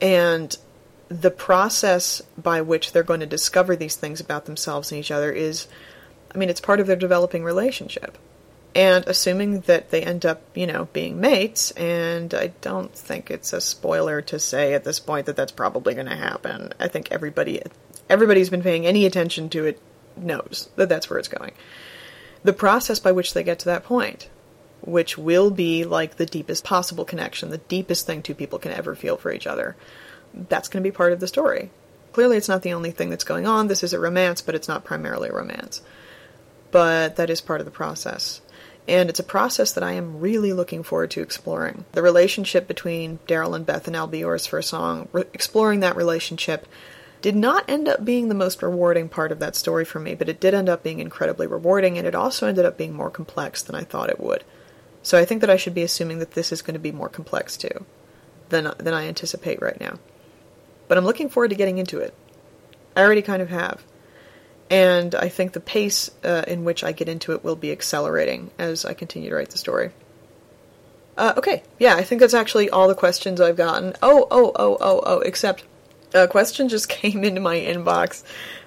And the process by which they're going to discover these things about themselves and each other is, I mean, it's part of their developing relationship and assuming that they end up, you know, being mates, and I don't think it's a spoiler to say at this point that that's probably going to happen. I think everybody, everybody's been paying any attention to it knows that that's where it's going. The process by which they get to that point, which will be like the deepest possible connection, the deepest thing two people can ever feel for each other, that's going to be part of the story. Clearly, it's not the only thing that's going on. This is a romance, but it's not primarily a romance. But that is part of the process and it's a process that I am really looking forward to exploring. The relationship between Daryl and Beth and for a Song, re- exploring that relationship did not end up being the most rewarding part of that story for me, but it did end up being incredibly rewarding, and it also ended up being more complex than I thought it would. So I think that I should be assuming that this is going to be more complex too than than I anticipate right now. But I'm looking forward to getting into it. I already kind of have and I think the pace uh, in which I get into it will be accelerating as I continue to write the story. Uh, okay, yeah, I think that's actually all the questions I've gotten. Oh, oh, oh, oh, oh, except a question just came into my inbox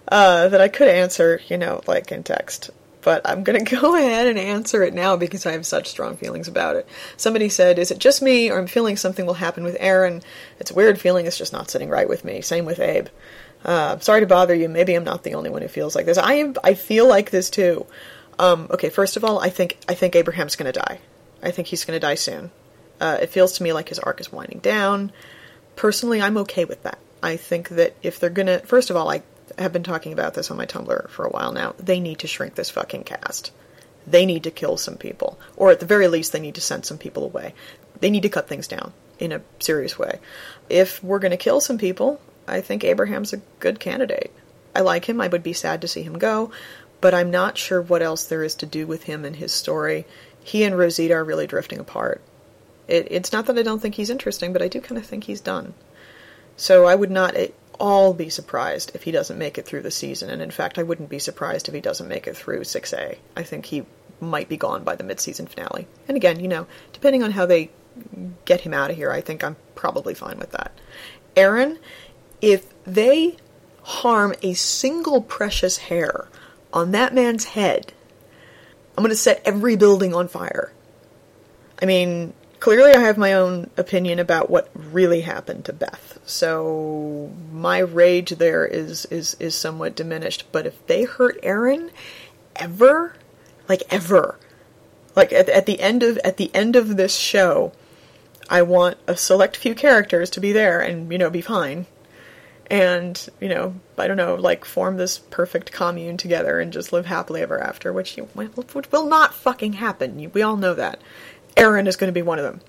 uh, that I could answer, you know, like in text. But I'm going to go ahead and answer it now because I have such strong feelings about it. Somebody said, Is it just me, or I'm feeling something will happen with Aaron? It's a weird feeling, it's just not sitting right with me. Same with Abe. Uh, sorry to bother you. Maybe I'm not the only one who feels like this. I am. I feel like this too. Um, okay, first of all, I think I think Abraham's going to die. I think he's going to die soon. Uh, it feels to me like his arc is winding down. Personally, I'm okay with that. I think that if they're going to, first of all, I have been talking about this on my Tumblr for a while now. They need to shrink this fucking cast. They need to kill some people, or at the very least, they need to send some people away. They need to cut things down in a serious way. If we're going to kill some people, I think Abraham's a good candidate. I like him. I would be sad to see him go, but I'm not sure what else there is to do with him and his story. He and Rosita are really drifting apart. It, it's not that I don't think he's interesting, but I do kind of think he's done. So I would not at all be surprised if he doesn't make it through the season, and in fact, I wouldn't be surprised if he doesn't make it through 6A. I think he might be gone by the mid-season finale. And again, you know, depending on how they get him out of here, I think I'm probably fine with that. Aaron, if they harm a single precious hair on that man's head, I'm going to set every building on fire. I mean, clearly I have my own opinion about what really happened to Beth. So my rage there is is is somewhat diminished, but if they hurt Aaron ever, like ever, like at, at the end of at the end of this show, I want a select few characters to be there and you know be fine and you know i don't know like form this perfect commune together and just live happily ever after which, you, which will not fucking happen. We all know that. Aaron is going to be one of them.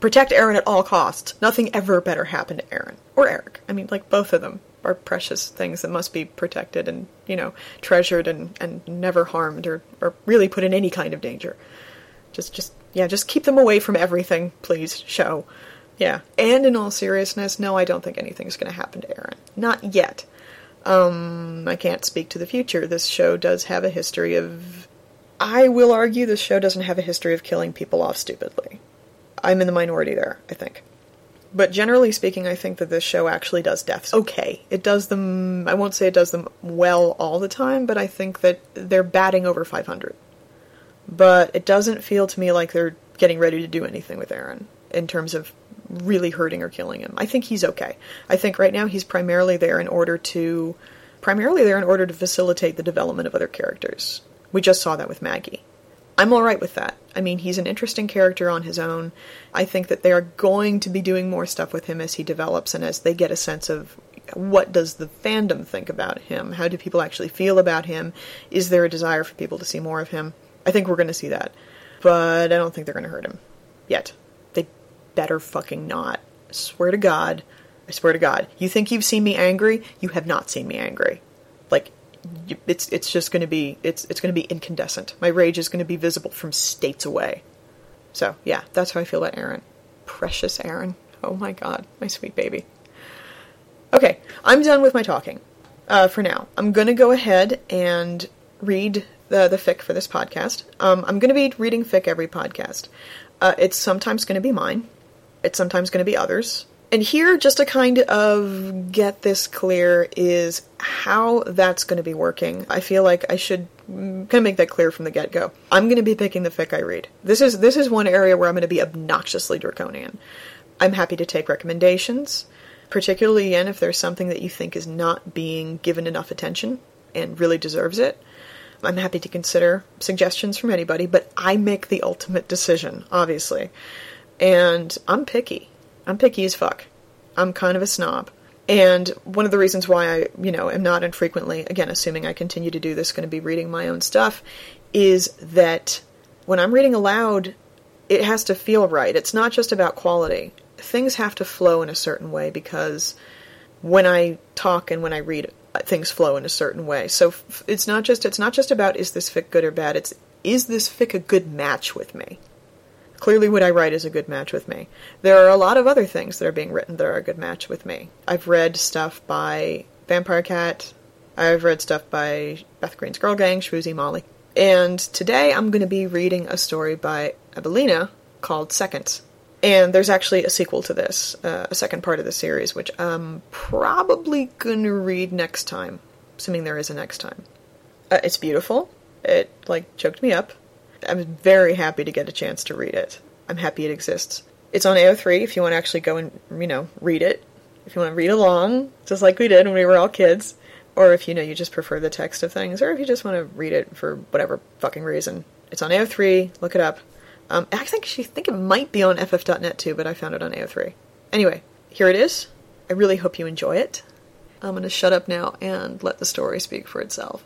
Protect aaron at all costs. Nothing ever better happen to aaron. Or eric. I mean like both of them are precious things that must be protected and you know treasured and, and never harmed or, or really put in any kind of danger. Just just yeah just keep them away from everything please show yeah. And in all seriousness, no, I don't think anything's going to happen to Aaron. Not yet. Um, I can't speak to the future. This show does have a history of. I will argue this show doesn't have a history of killing people off stupidly. I'm in the minority there, I think. But generally speaking, I think that this show actually does deaths okay. It does them, I won't say it does them well all the time, but I think that they're batting over 500. But it doesn't feel to me like they're getting ready to do anything with Aaron in terms of really hurting or killing him. I think he's okay. I think right now he's primarily there in order to primarily there in order to facilitate the development of other characters. We just saw that with Maggie. I'm all right with that. I mean, he's an interesting character on his own. I think that they are going to be doing more stuff with him as he develops and as they get a sense of what does the fandom think about him? How do people actually feel about him? Is there a desire for people to see more of him? I think we're going to see that. But I don't think they're going to hurt him yet better fucking not. I swear to God. I swear to God. You think you've seen me angry? You have not seen me angry. Like, it's it's just going to be it's it's going to be incandescent. My rage is going to be visible from states away. So yeah, that's how I feel about Aaron. Precious Aaron. Oh my God, my sweet baby. Okay, I'm done with my talking uh, for now. I'm going to go ahead and read the the fic for this podcast. Um, I'm going to be reading fic every podcast. Uh, it's sometimes going to be mine. It's sometimes going to be others. And here, just to kind of get this clear, is how that's going to be working. I feel like I should kind of make that clear from the get go. I'm going to be picking the fic I read. This is this is one area where I'm going to be obnoxiously draconian. I'm happy to take recommendations, particularly again if there's something that you think is not being given enough attention and really deserves it. I'm happy to consider suggestions from anybody, but I make the ultimate decision, obviously. And I'm picky. I'm picky as fuck. I'm kind of a snob. And one of the reasons why I, you know, am not infrequently, again, assuming I continue to do this, going to be reading my own stuff, is that when I'm reading aloud, it has to feel right. It's not just about quality. Things have to flow in a certain way because when I talk and when I read, uh, things flow in a certain way. So it's not just it's not just about is this fic good or bad. It's is this fic a good match with me? Clearly, what I write is a good match with me. There are a lot of other things that are being written that are a good match with me. I've read stuff by Vampire Cat. I've read stuff by Beth Greene's Girl Gang, Shwoozy Molly. And today I'm going to be reading a story by Evelina called Seconds. And there's actually a sequel to this, uh, a second part of the series, which I'm probably going to read next time, assuming there is a next time. Uh, it's beautiful. It, like, choked me up. I'm very happy to get a chance to read it. I'm happy it exists. It's on AO3 if you want to actually go and, you know, read it. If you want to read along, just like we did when we were all kids. Or if, you know, you just prefer the text of things. Or if you just want to read it for whatever fucking reason. It's on AO3. Look it up. Um, I she think it might be on FF.net too, but I found it on AO3. Anyway, here it is. I really hope you enjoy it. I'm going to shut up now and let the story speak for itself.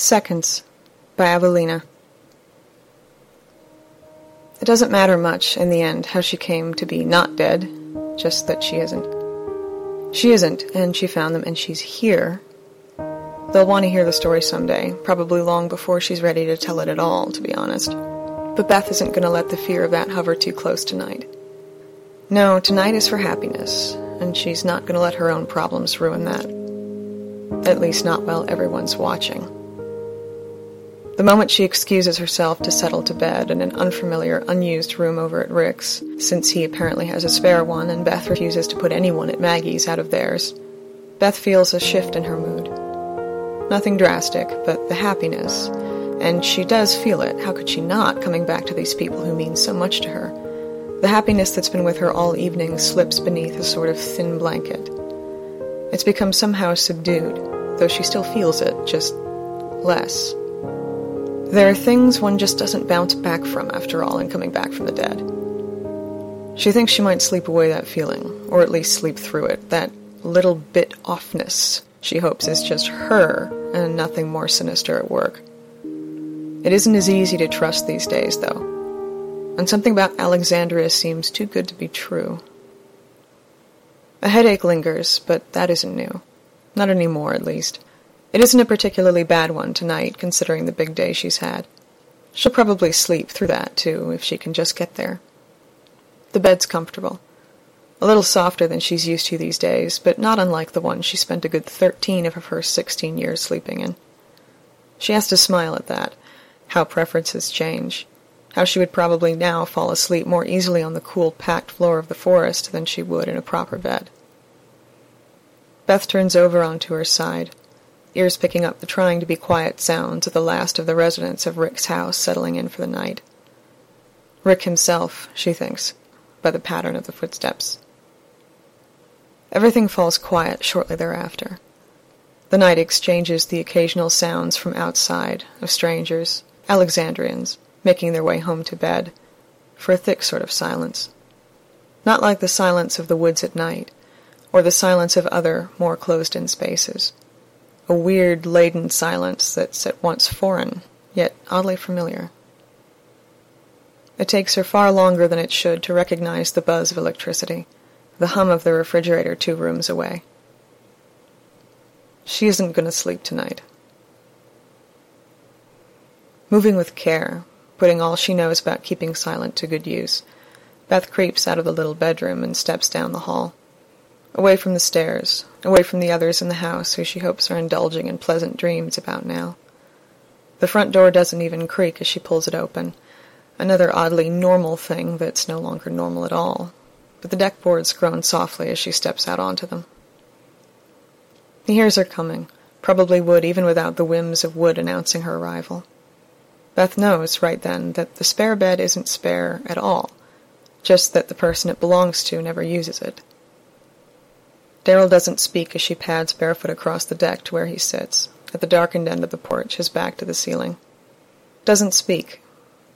Seconds by Abelina. It doesn't matter much in the end how she came to be not dead, just that she isn't She isn't, and she found them, and she's here. They'll want to hear the story someday, probably long before she's ready to tell it at all, to be honest. But Beth isn't going to let the fear of that hover too close tonight. No, tonight is for happiness, and she's not going to let her own problems ruin that. At least not while everyone's watching. The moment she excuses herself to settle to bed in an unfamiliar, unused room over at Rick's, since he apparently has a spare one and Beth refuses to put anyone at Maggie's out of theirs, Beth feels a shift in her mood. Nothing drastic, but the happiness. And she does feel it. How could she not, coming back to these people who mean so much to her? The happiness that's been with her all evening slips beneath a sort of thin blanket. It's become somehow subdued, though she still feels it, just less. There are things one just doesn't bounce back from after all in coming back from the dead. She thinks she might sleep away that feeling, or at least sleep through it, that little bit offness she hopes is just her and nothing more sinister at work. It isn't as easy to trust these days, though and something about Alexandria seems too good to be true. A headache lingers, but that isn't new. Not anymore, at least. It isn't a particularly bad one tonight, considering the big day she's had. She'll probably sleep through that, too, if she can just get there. The bed's comfortable. A little softer than she's used to these days, but not unlike the one she spent a good thirteen of her first sixteen years sleeping in. She has to smile at that, how preferences change how she would probably now fall asleep more easily on the cool, packed floor of the forest than she would in a proper bed. Beth turns over onto her side, ears picking up the trying to be quiet sounds of the last of the residents of Rick's house settling in for the night. Rick himself, she thinks, by the pattern of the footsteps. Everything falls quiet shortly thereafter. The night exchanges the occasional sounds from outside of strangers, Alexandrians, making their way home to bed, for a thick sort of silence. Not like the silence of the woods at night, or the silence of other, more closed-in spaces. A weird, laden silence that's at once foreign, yet oddly familiar. It takes her far longer than it should to recognize the buzz of electricity, the hum of the refrigerator two rooms away. She isn't going to sleep tonight. Moving with care, putting all she knows about keeping silent to good use. Beth creeps out of the little bedroom and steps down the hall. Away from the stairs, away from the others in the house who she hopes are indulging in pleasant dreams about now. The front door doesn't even creak as she pulls it open. Another oddly normal thing that's no longer normal at all. But the deck boards groan softly as she steps out onto them. He hears her coming, probably would even without the whims of Wood announcing her arrival. Beth knows right then that the spare bed isn't spare at all, just that the person it belongs to never uses it. Daryl doesn't speak as she pads barefoot across the deck to where he sits, at the darkened end of the porch, his back to the ceiling. Doesn't speak,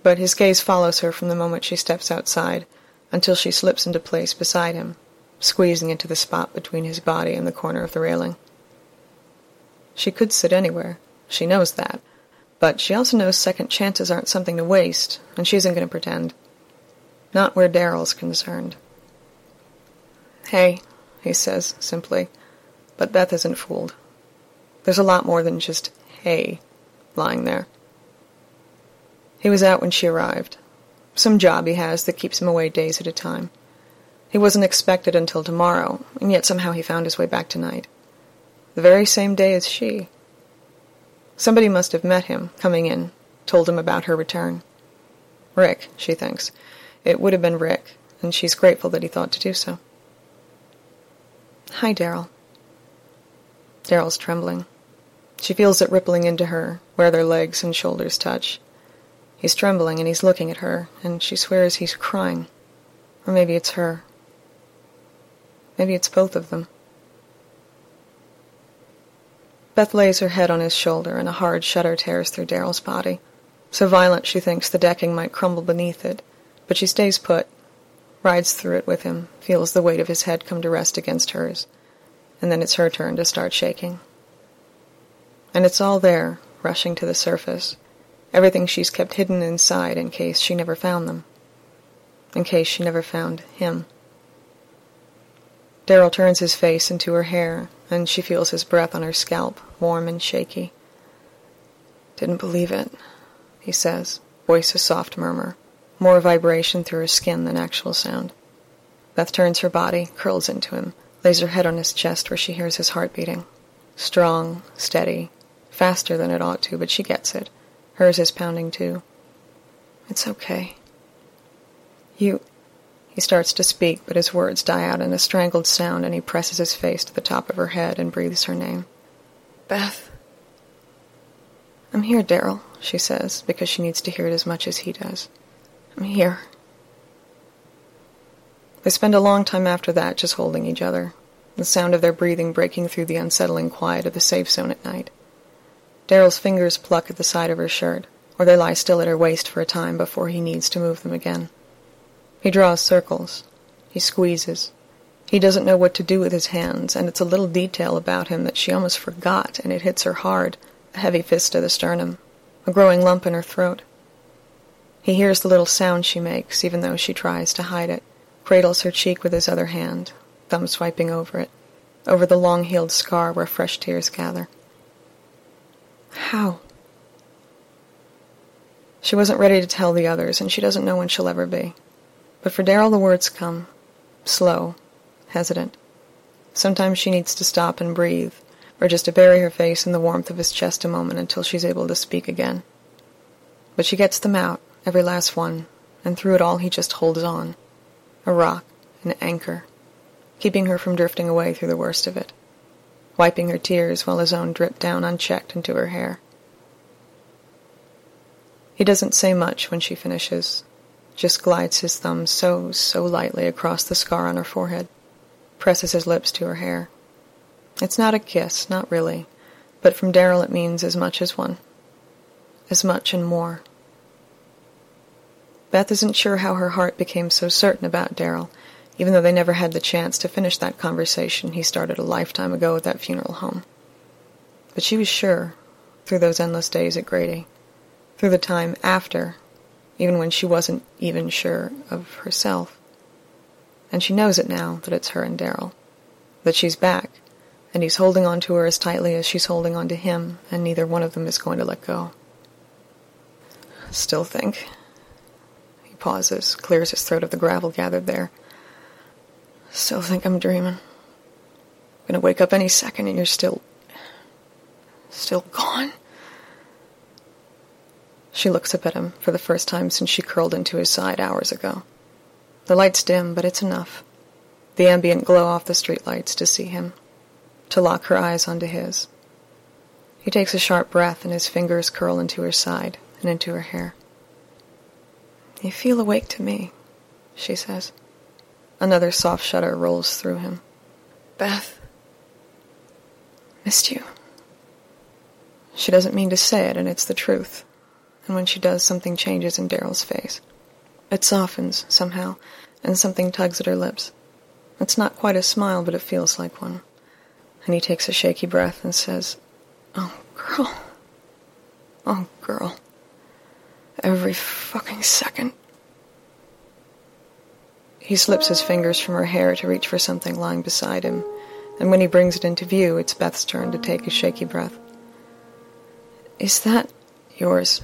but his gaze follows her from the moment she steps outside until she slips into place beside him, squeezing into the spot between his body and the corner of the railing. She could sit anywhere. She knows that. But she also knows second chances aren't something to waste, and she isn't going to pretend. Not where Daryl's concerned. Hey, he says, simply. But Beth isn't fooled. There's a lot more than just hey lying there. He was out when she arrived. Some job he has that keeps him away days at a time. He wasn't expected until tomorrow, and yet somehow he found his way back tonight. The very same day as she. Somebody must have met him, coming in, told him about her return. Rick, she thinks. It would have been Rick, and she's grateful that he thought to do so. Hi, Daryl. Daryl's trembling. She feels it rippling into her, where their legs and shoulders touch. He's trembling and he's looking at her, and she swears he's crying. Or maybe it's her. Maybe it's both of them. Beth lays her head on his shoulder, and a hard shudder tears through Daryl's body. So violent she thinks the decking might crumble beneath it, but she stays put, rides through it with him, feels the weight of his head come to rest against hers, and then it's her turn to start shaking. And it's all there, rushing to the surface, everything she's kept hidden inside in case she never found them, in case she never found him. Daryl turns his face into her hair, and she feels his breath on her scalp, warm and shaky. Didn't believe it, he says, voice a soft murmur, more vibration through her skin than actual sound. Beth turns her body, curls into him, lays her head on his chest where she hears his heart beating. Strong, steady, faster than it ought to, but she gets it. Hers is pounding too. It's okay. You. He starts to speak, but his words die out in a strangled sound, and he presses his face to the top of her head and breathes her name. Beth. I'm here, Daryl, she says, because she needs to hear it as much as he does. I'm here. They spend a long time after that just holding each other, the sound of their breathing breaking through the unsettling quiet of the safe zone at night. Daryl's fingers pluck at the side of her shirt, or they lie still at her waist for a time before he needs to move them again. He draws circles. He squeezes. He doesn't know what to do with his hands, and it's a little detail about him that she almost forgot, and it hits her hard, a heavy fist to the sternum, a growing lump in her throat. He hears the little sound she makes, even though she tries to hide it, cradles her cheek with his other hand, thumb swiping over it, over the long-healed scar where fresh tears gather. How? She wasn't ready to tell the others, and she doesn't know when she'll ever be. But for Daryl, the words come, slow, hesitant. Sometimes she needs to stop and breathe, or just to bury her face in the warmth of his chest a moment until she's able to speak again. But she gets them out, every last one, and through it all he just holds on. A rock, an anchor, keeping her from drifting away through the worst of it, wiping her tears while his own drip down unchecked into her hair. He doesn't say much when she finishes, just glides his thumb so, so lightly across the scar on her forehead, presses his lips to her hair. It's not a kiss, not really, but from Daryl it means as much as one. As much and more. Beth isn't sure how her heart became so certain about Daryl, even though they never had the chance to finish that conversation he started a lifetime ago at that funeral home. But she was sure, through those endless days at Grady, through the time after even when she wasn't even sure of herself. And she knows it now that it's her and Daryl, that she's back, and he's holding on to her as tightly as she's holding on to him, and neither one of them is going to let go. Still think. Pauses, clears his throat of the gravel gathered there. Still think I'm dreaming. I'm gonna wake up any second and you're still. still gone. She looks up at him for the first time since she curled into his side hours ago. The light's dim, but it's enough. The ambient glow off the streetlights to see him, to lock her eyes onto his. He takes a sharp breath and his fingers curl into her side and into her hair. You feel awake to me, she says. Another soft shudder rolls through him. Beth, missed you. She doesn't mean to say it, and it's the truth and when she does, something changes in Daryl's face. It softens, somehow, and something tugs at her lips. It's not quite a smile, but it feels like one. And he takes a shaky breath and says, Oh, girl. Oh, girl. Every fucking second. He slips his fingers from her hair to reach for something lying beside him, and when he brings it into view, it's Beth's turn to take a shaky breath. Is that yours?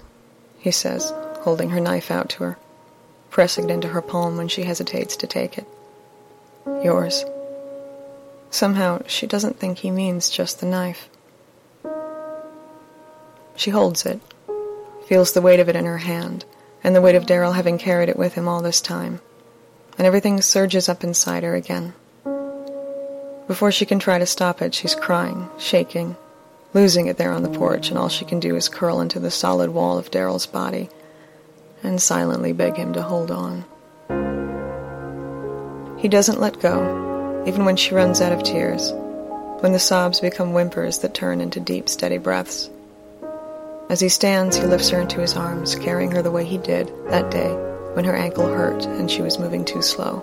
he says, holding her knife out to her, pressing it into her palm when she hesitates to take it. Yours. Somehow, she doesn't think he means just the knife. She holds it, feels the weight of it in her hand, and the weight of Daryl having carried it with him all this time, and everything surges up inside her again. Before she can try to stop it, she's crying, shaking, losing it there on the porch, and all she can do is curl into the solid wall of Daryl's body and silently beg him to hold on. He doesn't let go, even when she runs out of tears, when the sobs become whimpers that turn into deep, steady breaths. As he stands, he lifts her into his arms, carrying her the way he did that day when her ankle hurt and she was moving too slow.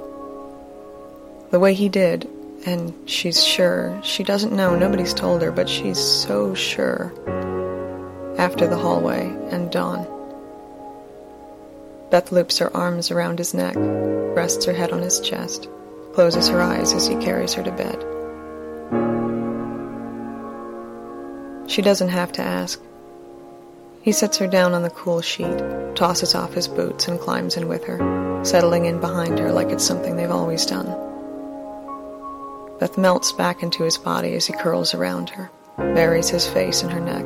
The way he did and she's sure. She doesn't know, nobody's told her, but she's so sure. After the hallway and dawn. Beth loops her arms around his neck, rests her head on his chest, closes her eyes as he carries her to bed. She doesn't have to ask. He sets her down on the cool sheet, tosses off his boots, and climbs in with her, settling in behind her like it's something they've always done. Beth melts back into his body as he curls around her, buries his face in her neck.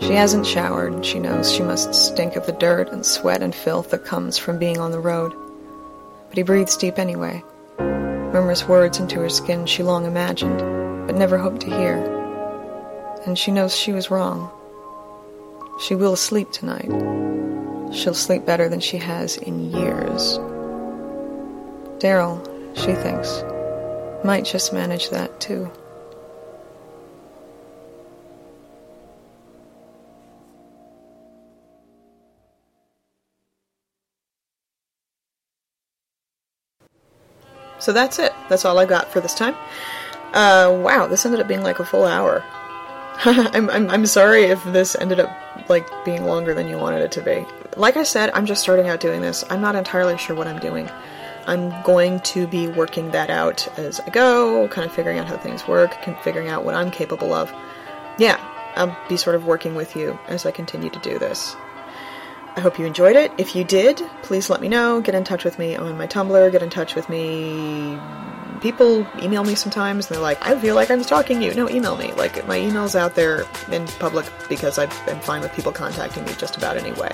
She hasn't showered, she knows she must stink of the dirt and sweat and filth that comes from being on the road. But he breathes deep anyway, murmurs words into her skin she long imagined, but never hoped to hear. And she knows she was wrong. She will sleep tonight. She'll sleep better than she has in years. Daryl, she thinks, might just manage that too. So that's it. That's all I got for this time. Uh, wow, this ended up being like a full hour. I'm, I'm, I'm sorry if this ended up like being longer than you wanted it to be. Like I said, I'm just starting out doing this. I'm not entirely sure what I'm doing. I'm going to be working that out as I go, kind of figuring out how things work, figuring out what I'm capable of. Yeah, I'll be sort of working with you as I continue to do this. I hope you enjoyed it. If you did, please let me know. Get in touch with me on my Tumblr. Get in touch with me. People email me sometimes and they're like, I feel like I'm stalking you. No, email me. Like, my email's out there in public because I'm fine with people contacting me just about any way.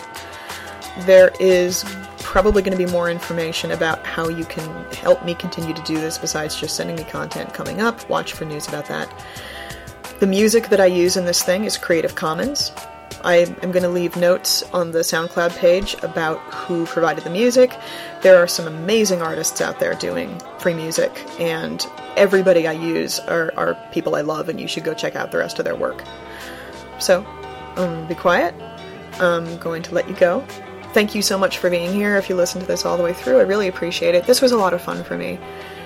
There is probably going to be more information about how you can help me continue to do this besides just sending me content coming up. Watch for news about that. The music that I use in this thing is Creative Commons. I am going to leave notes on the SoundCloud page about who provided the music. There are some amazing artists out there doing free music, and everybody I use are, are people I love, and you should go check out the rest of their work. So, um, be quiet. I'm going to let you go. Thank you so much for being here. If you listened to this all the way through, I really appreciate it. This was a lot of fun for me.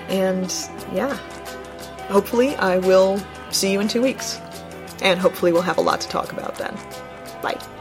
And yeah, hopefully, I will see you in two weeks. And hopefully, we'll have a lot to talk about then. Bye.